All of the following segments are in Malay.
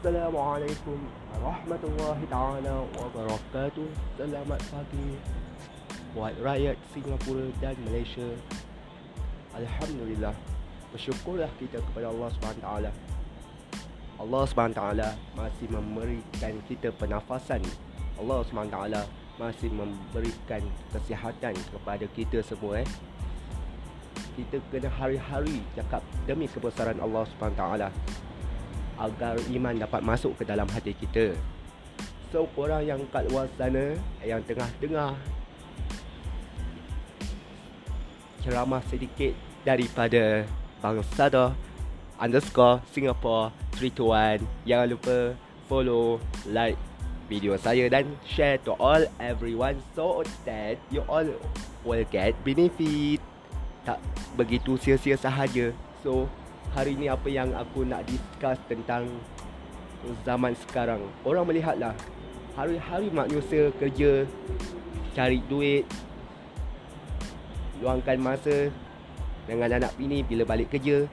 Assalamualaikum warahmatullahi taala wabarakatuh. Selamat pagi buat rakyat Singapura dan Malaysia. Alhamdulillah. Bersyukurlah kita kepada Allah Subhanahu taala. Allah Subhanahu taala masih memberikan kita pernafasan. Allah Subhanahu taala masih memberikan kesihatan kepada kita semua eh. Kita kena hari-hari cakap demi kebesaran Allah Subhanahu taala agar iman dapat masuk ke dalam hati kita. So korang yang kat luar sana yang tengah dengar ceramah sedikit daripada Bang Sada underscore Singapore 321 Jangan lupa follow, like video saya dan share to all everyone so that you all will get benefit. Tak begitu sia-sia sahaja. So hari ni apa yang aku nak discuss tentang zaman sekarang. Orang melihatlah hari-hari manusia kerja cari duit luangkan masa dengan anak bini bila balik kerja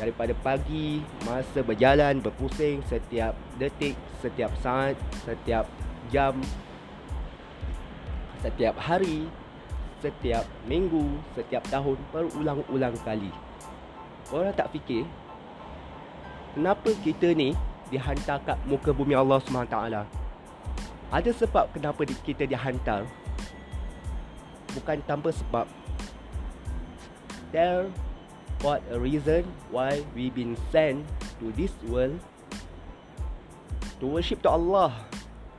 daripada pagi masa berjalan berpusing setiap detik setiap saat setiap jam setiap hari setiap minggu setiap tahun berulang-ulang kali Orang tak fikir Kenapa kita ni Dihantar kat muka bumi Allah SWT Ada sebab kenapa kita dihantar? Bukan tanpa sebab. There What a reason Why we been sent To this world To worship to Allah.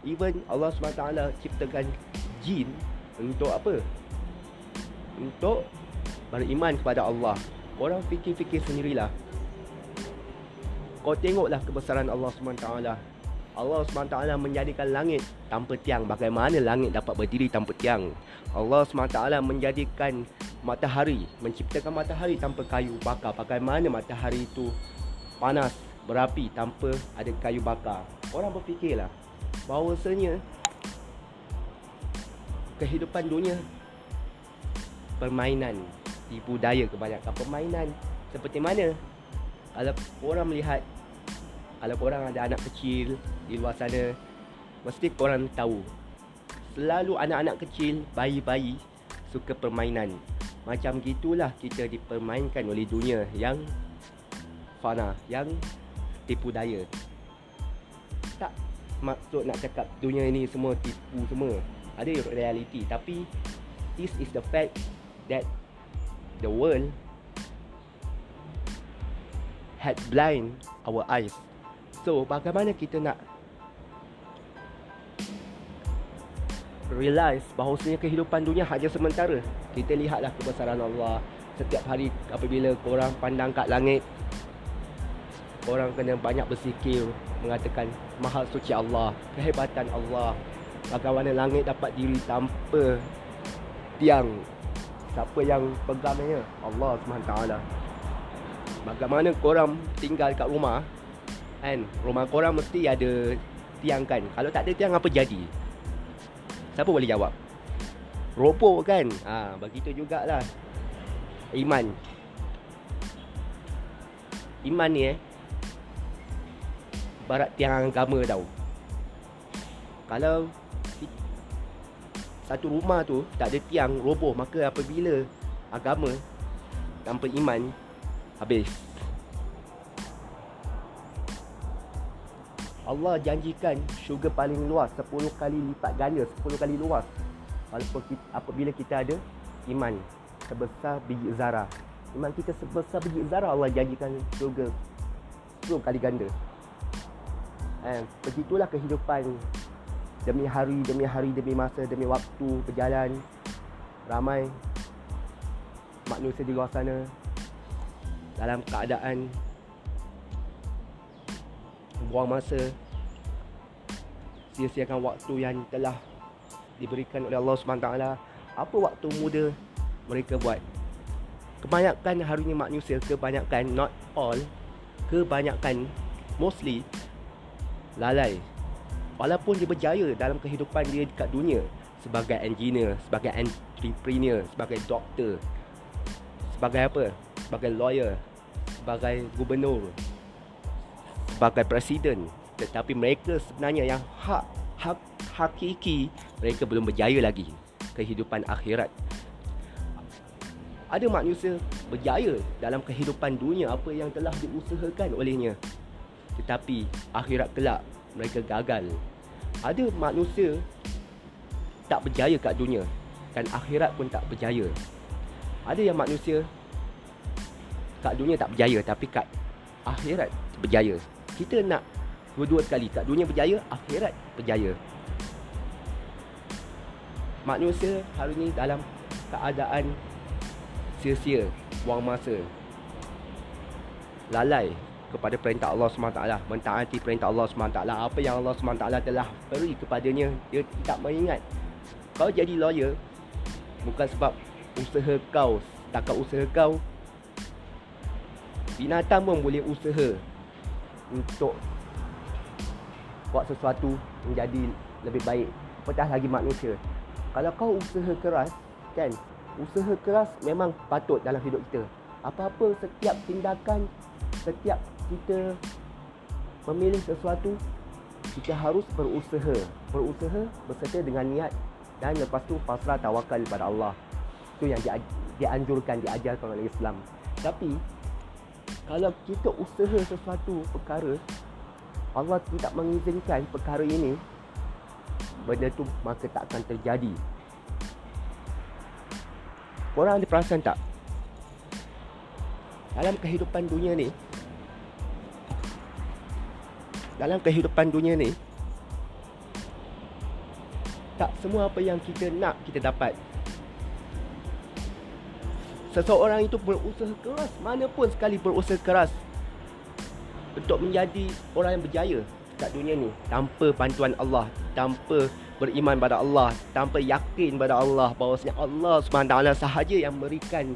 Even Allah SWT ciptakan jin Untuk apa? Untuk beriman kepada Allah Orang fikir-fikir sendirilah. Kau tengoklah kebesaran Allah SWT Allah SWT menjadikan langit tanpa tiang. Bagaimana langit dapat berdiri tanpa tiang? Allah SWT menjadikan matahari Menciptakan matahari tanpa kayu bakar. Bagaimana matahari itu panas berapi tanpa ada kayu bakar? Orang berfikirlah bahawasanya Kehidupan dunia Permainan tipu daya kebanyakan permainan. Seperti mana? Kalau orang melihat kalau orang ada anak kecil di luar sana mesti korang tahu. Selalu anak-anak kecil bayi-bayi suka permainan. Macam gitulah kita dipermainkan oleh dunia yang fana yang tipu daya. Tak maksud nak cakap dunia ini semua tipu semua. Ada reality tapi this is the fact that the world had blind our eyes. So, bagaimana kita nak realize bahawasanya kehidupan dunia hanya sementara. Kita lihatlah kebesaran Allah. Setiap hari apabila korang pandang kat langit, korang kena banyak bersikir mengatakan mahal suci Allah, kehebatan Allah. Bagaimana langit dapat diri tanpa tiang Siapa yang pegangnya? Allah SWT Bagaimana korang tinggal kat rumah Kan? Rumah korang mesti ada Tiang kan? Kalau tak ada tiang apa jadi? Siapa boleh jawab? Roboh kan? Ha, Begitu jugalah. Iman. Iman ni eh Barat tiang agama tau. Kalau satu rumah tu tak ada tiang roboh maka apabila agama tanpa iman habis. Allah janjikan syurga paling luas 10 kali lipat ganda 10 kali luas apabila kita ada iman sebesar biji zarah iman kita sebesar biji zarah Allah janjikan syurga 10 kali ganda. Eh, begitulah kehidupan demi hari demi hari demi masa demi waktu berjalan ramai manusia di luar sana dalam keadaan buang masa sia-siakan waktu yang telah diberikan oleh Allah SWT apa waktu muda mereka buat? Kebanyakan hari ini manusia kebanyakan not all kebanyakan mostly lalai walaupun dia berjaya dalam kehidupan dia dekat dunia sebagai engineer, sebagai entrepreneur, sebagai doktor, sebagai apa? Sebagai lawyer, sebagai gubernur, sebagai presiden. Tetapi mereka sebenarnya yang hak hak hakiki mereka belum berjaya lagi kehidupan akhirat. Ada manusia berjaya dalam kehidupan dunia apa yang telah diusahakan olehnya. Tetapi akhirat kelak mereka gagal. Ada manusia tak berjaya kat dunia dan akhirat pun tak berjaya. Ada yang manusia kat dunia tak berjaya tapi kat akhirat berjaya. Kita nak dua-dua sekali kat dunia berjaya akhirat berjaya. Manusia hari ini dalam keadaan sia-sia buang masa lalai kepada perintah Allah SWT mentaati perintah Allah SWT apa yang Allah SWT telah beri kepadanya dia tidak mengingat. Kau jadi lawyer bukan sebab usaha kau setakat usaha kau binatang pun boleh usaha untuk buat sesuatu menjadi lebih baik apatah lagi manusia. Kalau kau usaha keras kan usaha keras memang patut dalam hidup kita. Apa-apa setiap tindakan setiap kita memilih sesuatu kita harus berusaha. Berusaha berserta dengan niat dan lepas tu pasrah tawakal kepada Allah. Itu yang dianjurkan diajarkan oleh Islam. Tapi kalau kita usaha sesuatu perkara Allah tidak mengizinkan perkara ini benda tu maka tak akan terjadi. Korang ada perasan tak? Dalam kehidupan dunia ni dalam kehidupan dunia ni tak semua apa yang kita nak kita dapat. Seseorang itu berusaha keras mana pun sekali berusaha keras untuk menjadi orang yang berjaya kat dunia ni. Tanpa bantuan Allah tanpa beriman pada Allah tanpa yakin pada Allah bahawasanya Allah SWT sahaja yang memberikan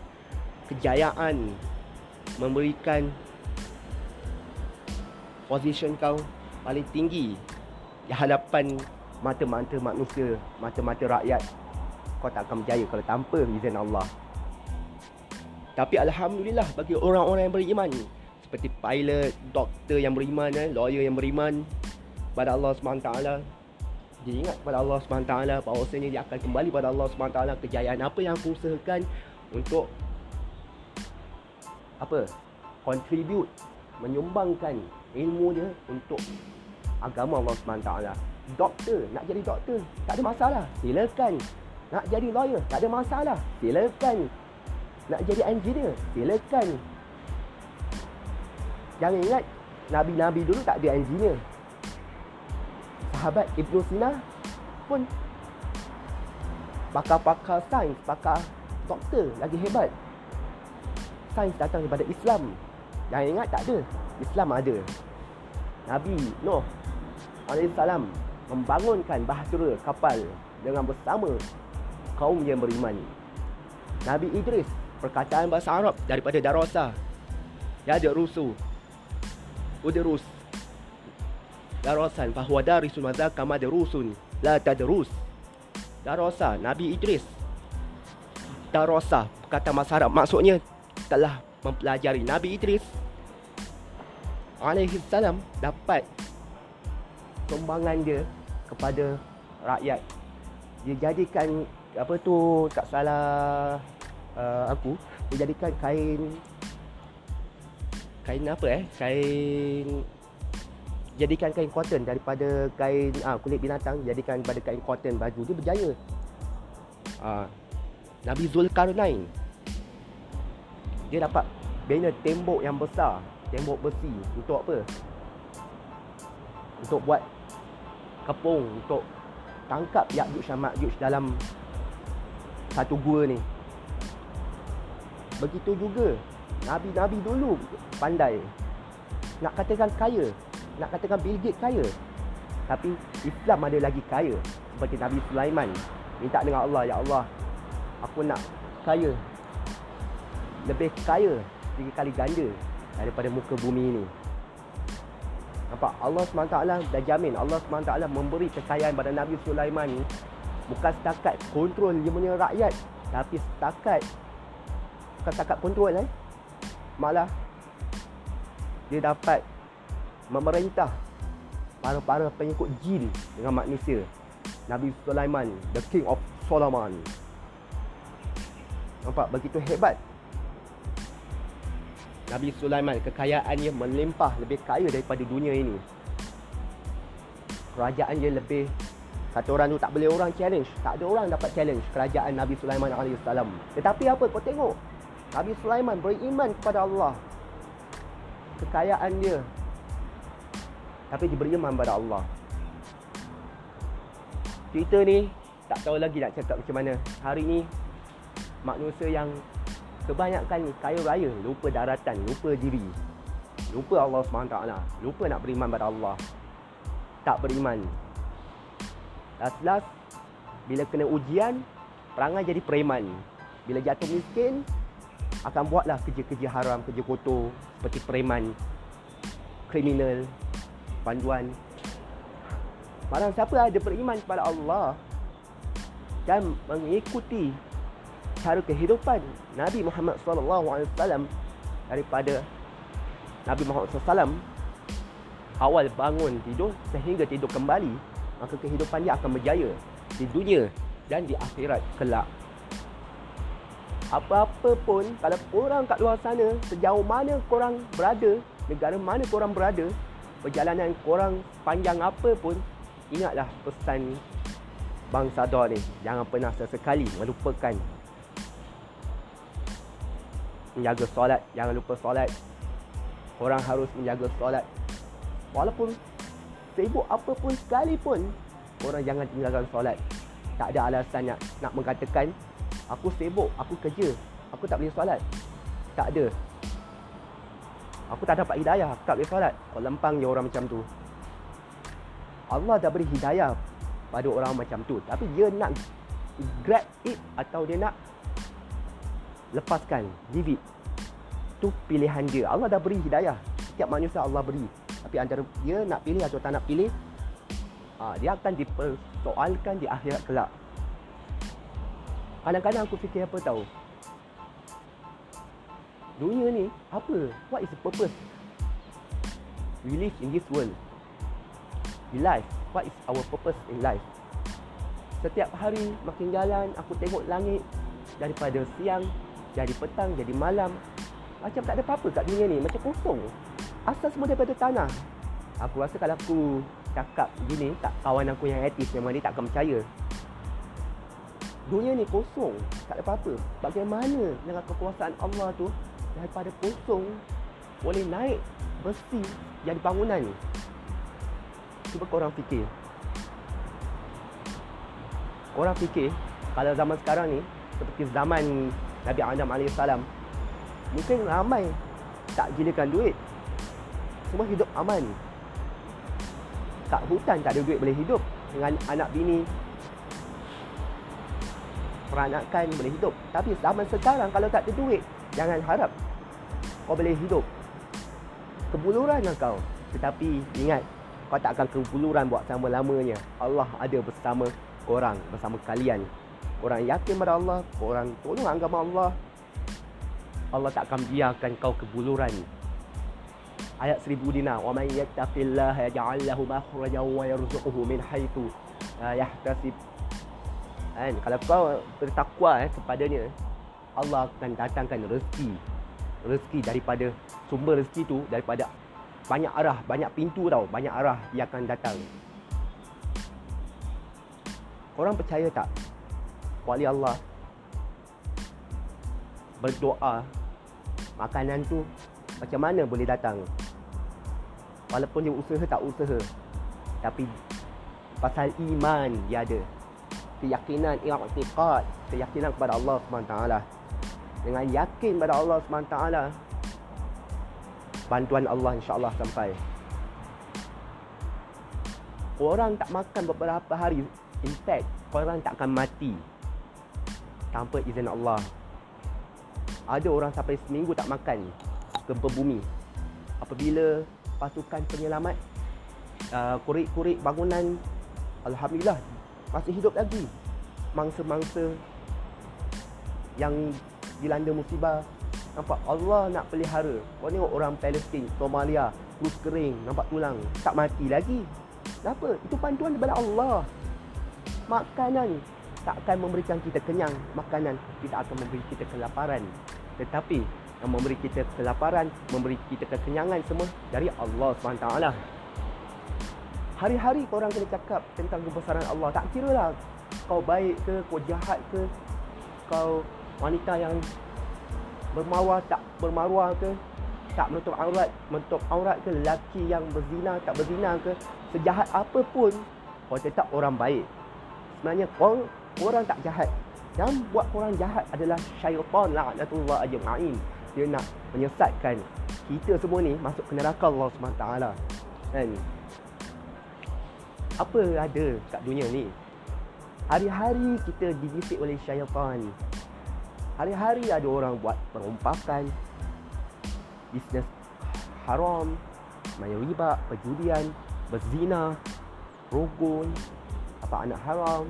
kejayaan memberikan position kau paling tinggi di hadapan mata-mata manusia mata-mata rakyat kau tak akan berjaya kalau tanpa izin Allah tapi Alhamdulillah bagi orang-orang yang beriman Seperti pilot, doktor yang beriman, eh, lawyer yang beriman Pada Allah SWT Dia ingat pada Allah SWT Bahawasanya dia akan kembali pada Allah SWT Kejayaan apa yang aku usahakan Untuk Apa? Contribute Menyumbangkan ilmu dia Untuk agama Allah SWT Doktor, nak jadi doktor Tak ada masalah, silakan. Nak jadi lawyer, tak ada masalah. Silakan. Nak jadi engineer Silakan. Jangan ingat Nabi-Nabi dulu tak ada engineer. Sahabat Ibn Sina Pun Pakar-pakar sains Pakar doktor Lagi hebat. Sains datang daripada Islam. Jangan ingat tak ada Islam ada Nabi Nuh Alaihissalam Membangunkan bahtera kapal Dengan bersama Kaum yang beriman Nabi Idris perkataan bahasa Arab daripada darasa. Ya ada rusu. Udrus. Darasan bahawa darisun madza kama darusun la tadrus. Darasa Nabi Idris. Darasa kata Arab maksudnya telah mempelajari Nabi Idris alaihi salam dapat sumbangan dia kepada rakyat. Dia jadikan apa tu tak salah uh, aku menjadikan kain kain apa eh? Kain jadikan kain cotton daripada kain ah kulit binatang jadikan daripada kain cotton baju. Dia berjaya. Ah Nabi Zulkarnain dia dapat bina tembok yang besar tembok besi. Untuk apa? Untuk buat kepung untuk tangkap Ya'juj dan Ma'juj dalam satu gua ni. Begitu juga Nabi-Nabi dulu pandai. Nak katakan kaya. Nak katakan Bill Gates kaya. Tapi Islam ada lagi kaya. Seperti Nabi Sulaiman. Minta dengan Allah Ya Allah Aku nak kaya. Lebih kaya. Tiga kali ganda Daripada muka bumi ini Nampak Allah SWT dah jamin Allah SWT memberi kekayaan pada Nabi Sulaiman ni Bukan setakat kontrol dia punya rakyat Tapi setakat bukan setakat kontrol eh. Malah dia dapat memerintah para-para pengikut jin dengan manusia. Nabi Sulaiman, the king of Solomon. Nampak begitu hebat. Nabi Sulaiman kekayaannya melimpah lebih kaya daripada dunia ini. Kerajaan dia lebih Kata orang tu tak boleh orang challenge. Tak ada orang dapat challenge kerajaan Nabi Sulaiman AS. Tetapi apa kau tengok? Nabi Sulaiman beriman kepada Allah. Kekayaan dia. Tapi dia beriman kepada Allah. Cerita ni tak tahu lagi nak cakap macam mana. Hari ni manusia yang kebanyakan kaya raya. Lupa daratan, lupa diri. Lupa Allah SWT. Lupa nak beriman kepada Allah. Tak beriman Last-last Bila kena ujian Perangai jadi preman Bila jatuh miskin Akan buatlah kerja-kerja haram Kerja kotor Seperti preman Kriminal Panduan Marang siapa ada beriman kepada Allah Dan mengikuti Cara kehidupan Nabi Muhammad SAW Daripada Nabi Muhammad SAW Awal bangun tidur Sehingga tidur kembali maka kehidupan dia akan berjaya di dunia dan di akhirat kelak. Apa-apa pun kalau orang kat luar sana sejauh mana korang berada, negara mana korang berada, perjalanan korang panjang apa pun, ingatlah pesan Bang Sadar ni. Jangan pernah sesekali melupakan menjaga solat. Jangan lupa solat. Orang harus menjaga solat. Walaupun sibuk apa pun sekalipun orang jangan tinggalkan solat tak ada alasan nak nak mengatakan aku sibuk aku kerja aku tak boleh solat tak ada aku tak dapat hidayah aku tak boleh solat kau lempang je orang macam tu Allah dah beri hidayah pada orang macam tu tapi dia nak grab it atau dia nak lepaskan give it tu pilihan dia. Allah dah beri hidayah. Setiap manusia Allah beri. Tapi antara dia nak pilih atau tak nak pilih ha, Dia akan dipersoalkan di akhirat kelak. Kadang-kadang aku fikir apa tahu? Dunia ni apa? What is the purpose? We live in this world. We life What is our purpose in life? Setiap hari makin jalan Aku tengok langit Daripada siang Jadi petang Jadi malam Macam tak ada apa-apa kat dunia ni Macam kosong asal semua daripada tanah. Aku rasa kalau aku cakap gini, tak kawan aku yang etis memang dia tak akan percaya. Dunia ni kosong, tak ada apa-apa. Bagaimana dengan kekuasaan Allah tu daripada kosong boleh naik besi jadi bangunan ni? Cuba korang fikir. Korang fikir kalau zaman sekarang ni seperti zaman Nabi Adam AS mungkin ramai tak gilakan duit semua hidup aman. Tak hutan tak ada duit boleh hidup dengan anak bini peranakan boleh hidup. Tapi zaman sekarang kalau tak ada duit, jangan harap kau boleh hidup. Kebuluran lah kau. Tetapi ingat, kau tak akan kebuluran buat selama-lamanya. Allah ada bersama korang, bersama kalian. Orang yakin pada Allah, orang tolong agama Allah. Allah tak akan biarkan kau kebuluran ayat 1000 dinar wa man yattaqillaha yaj'al lahu makhrajan wa yarzuquhu min haitsu la yahtasib. Kan kalau kau bertakwa eh, kepadanya Allah akan datangkan rezeki. Rezeki daripada sumber rezeki tu daripada banyak arah banyak pintu tau banyak arah dia akan datang. Korang percaya tak wali Allah. Berdoa. Makanan tu macam mana boleh datang? Walaupun dia usaha tak usaha. Tapi Pasal iman dia ada. Keyakinan I'atiqad Keyakinan kepada Allah SWT Dengan yakin kepada Allah SWT Bantuan Allah insyaAllah sampai. Orang tak makan beberapa hari In fact Orang tak akan mati Tanpa izin Allah Ada orang sampai seminggu tak makan Gempa bumi Apabila pasukan penyelamat uh, kurik-kurik bangunan alhamdulillah masih hidup lagi mangsa-mangsa yang dilanda musibah Nampak Allah nak pelihara. Kau tengok orang Palestin, Somalia, kurus kering, nampak tulang, tak mati lagi. Kenapa? Itu panduan daripada Allah. Makanan tak akan memberikan kita kenyang. Makanan tidak akan memberi kita kelaparan. Tetapi yang memberi kita kelaparan, memberi kita kekenyangan semua dari Allah SWT. Hari-hari korang kena cakap tentang kebesaran Allah. Tak kira lah kau baik ke, kau jahat ke, kau wanita yang bermaruah tak bermaruah ke, tak menutup aurat, menutup aurat ke, lelaki yang berzina tak berzina ke, sejahat apa pun, kau tetap orang baik. Sebenarnya kau orang tak jahat. Yang buat orang jahat adalah syaitan la'natullah ajma'in. Dia nak menyesatkan kita semua ni masuk ke neraka Allah SWT. Kan? Apa ada kat dunia ni? Hari-hari kita digisik oleh syaitan. Hari-hari ada orang buat perompakan, bisnes haram, main riba, perjudian, berzina, rogun, apa anak haram.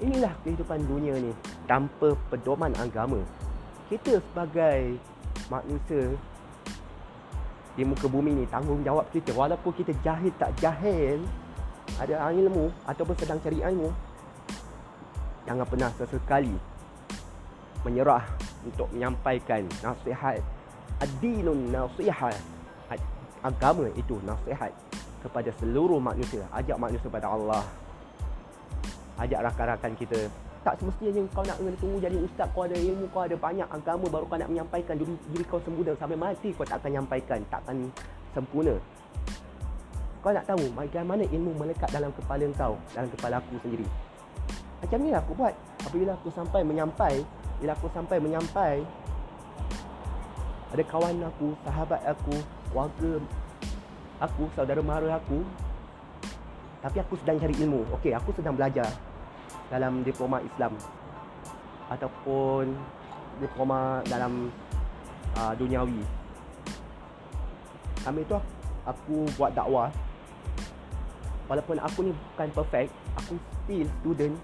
Inilah kehidupan dunia ni tanpa pedoman agama. Kita sebagai manusia di muka bumi ni tanggungjawab kita walaupun kita jahil tak jahil ada ilmu ataupun sedang cari ilmu jangan pernah sesekali menyerah untuk menyampaikan nasihat. Ad-dinun nasihat. Agama itu nasihat kepada seluruh manusia. Ajak manusia kepada Allah ajak rakan-rakan kita. Tak semestinya kau nak kena jadi ustaz kau ada ilmu kau ada banyak agama baru kau nak menyampaikan diri, diri kau sempurna. Sampai mati kau tak akan menyampaikan tak akan sempurna. Kau nak tahu bagaimana ilmu melekat dalam kepala kau dalam kepala aku sendiri? Macam ni lah aku buat. Apabila aku sampai menyampai Bila aku sampai menyampai Ada kawan aku, sahabat aku Warga aku, saudara mara aku Tapi aku sedang cari ilmu. Okey, aku sedang belajar Dalam diploma Islam Ataupun Diploma dalam uh, Duniawi Sambil tu Aku buat dakwah Walaupun aku ni bukan perfect Aku still student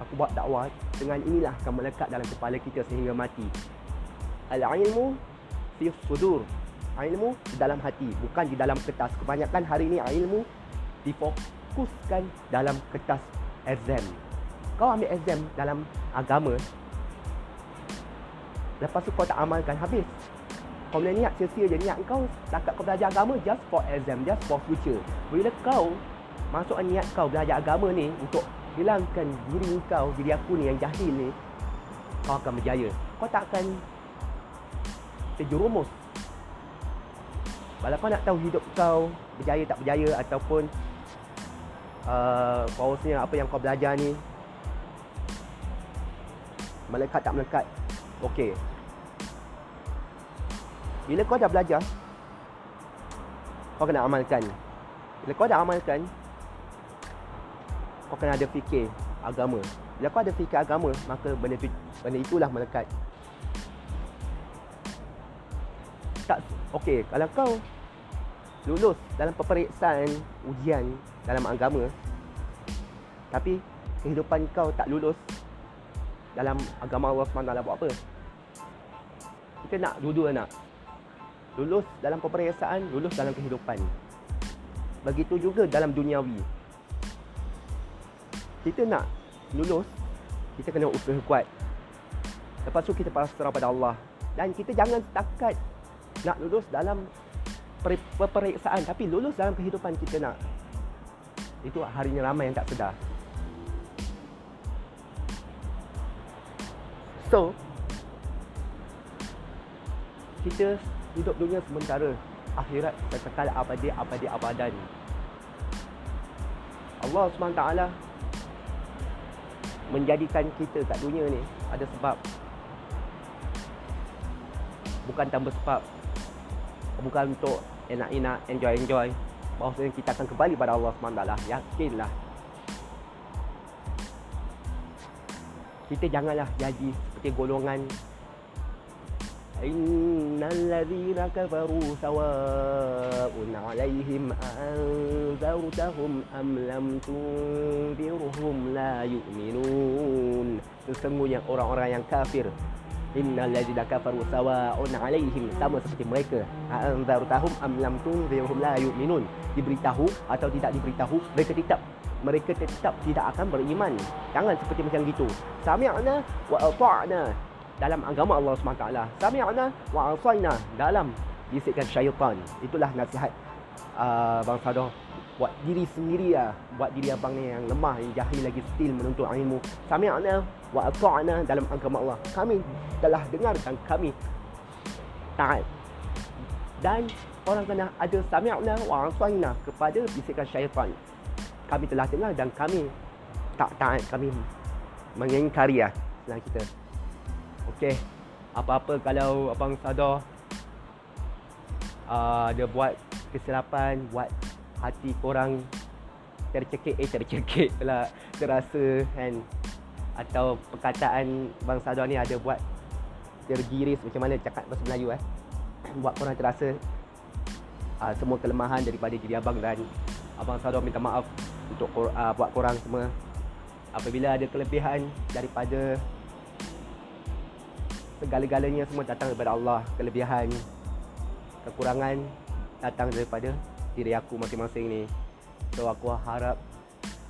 aku buat dakwah dengan inilah akan melekat dalam kepala kita sehingga mati. Al-ilmu fi sudur. Ilmu di dalam hati, bukan di dalam kertas. Kebanyakan hari ini ilmu difokuskan dalam kertas exam. Kau ambil exam dalam agama, lepas tu kau tak amalkan habis. Kau boleh niat sia-sia je niat kau takat kau belajar agama just for exam, just for future. Bila kau masuk niat kau belajar agama ni untuk hilangkan diri kau, diri aku ni yang jahil ni, kau akan berjaya. Kau tak akan terjerumus. Kalau kau nak tahu hidup kau berjaya tak berjaya ataupun uh, apa yang kau belajar ni melekat tak melekat, okey. Bila kau dah belajar, kau kena amalkan. Bila kau dah amalkan, kau kena ada fikir agama. Bila kau ada fikir agama, maka benda, tu, benda itulah melekat. Tak, okey, kalau kau lulus dalam peperiksaan ujian dalam agama, tapi kehidupan kau tak lulus dalam agama Allah SWT buat apa? Kita nak dua-dua nak. Lulus dalam peperiksaan, lulus dalam kehidupan. Begitu juga dalam duniawi kita nak lulus kita kena usaha kuat lepas tu kita pasrah pada Allah dan kita jangan setakat nak lulus dalam peperiksaan tapi lulus dalam kehidupan kita nak itu harinya ramai yang tak sedar so kita hidup dunia sementara. Akhirat kekal abadi abadi abadan Allah SWT menjadikan kita kat dunia ni ada sebab. Bukan tanpa sebab. Bukan untuk enak-enak enjoy-enjoy. Bahawasanya kita akan kembali pada Allah SWT lah yakinlah kita janganlah jadi seperti golongan Innal ladzina kafaru sawa'un 'alaihim anzartahum am lam tunzirhum la yu'minun. Sesungguhnya orang-orang yang kafir innal ladzina kafaru sawa'un 'alaihim sama seperti mereka anzartahum am lam tunzirhum la yu'minun diberitahu atau tidak diberitahu mereka tetap mereka tetap tidak akan beriman. Jangan seperti macam gitu. Sami'na wa ata'na dalam agama Allah SWT sami'na wa asayna dalam bisikan syaitan. Itulah nasihat uh, Bang Sadoh buat diri sendiri lah. Buat diri abang ni yang lemah yang jahil lagi still menuntut ilmu. Sami'na wa ata'na dalam agama Allah. Kami telah dengar dan kami taat. Dan orang kena ada sami'na wa asayna kepada bisikan syaitan kami telah dengar dan kami tak taat kami mengingkari lah dalam kita. Okey apa-apa kalau abang Sadoh uh, dia buat kesilapan buat hati korang tercekik eh tercekik pula terasa kan? Atau perkataan Bang Sadar ni ada buat tergiris macam mana cakap bahasa Melayu eh? Buat korang terasa uh, semua kelemahan daripada diri abang dan abang Sadar minta maaf untuk uh, buat korang semua. Apabila ada kelebihan daripada segala-galanya semua datang daripada Allah. Kelebihan kekurangan datang daripada diri aku masing-masing ni. So aku harap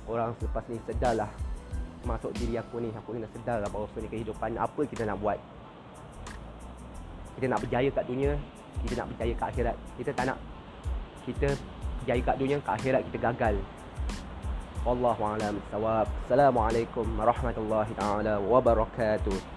orang selepas ni sedarlah Masuk diri aku ni. Aku ni dah sedar lah bahawa ni kehidupan apa kita nak buat. Kita nak berjaya kat dunia Kita nak berjaya kat akhirat. Kita tak nak Kita berjaya kat dunia Kat akhirat kita gagal. Wallahualam sawab Assalamualaikum warahmatullahi taala wabarakatuh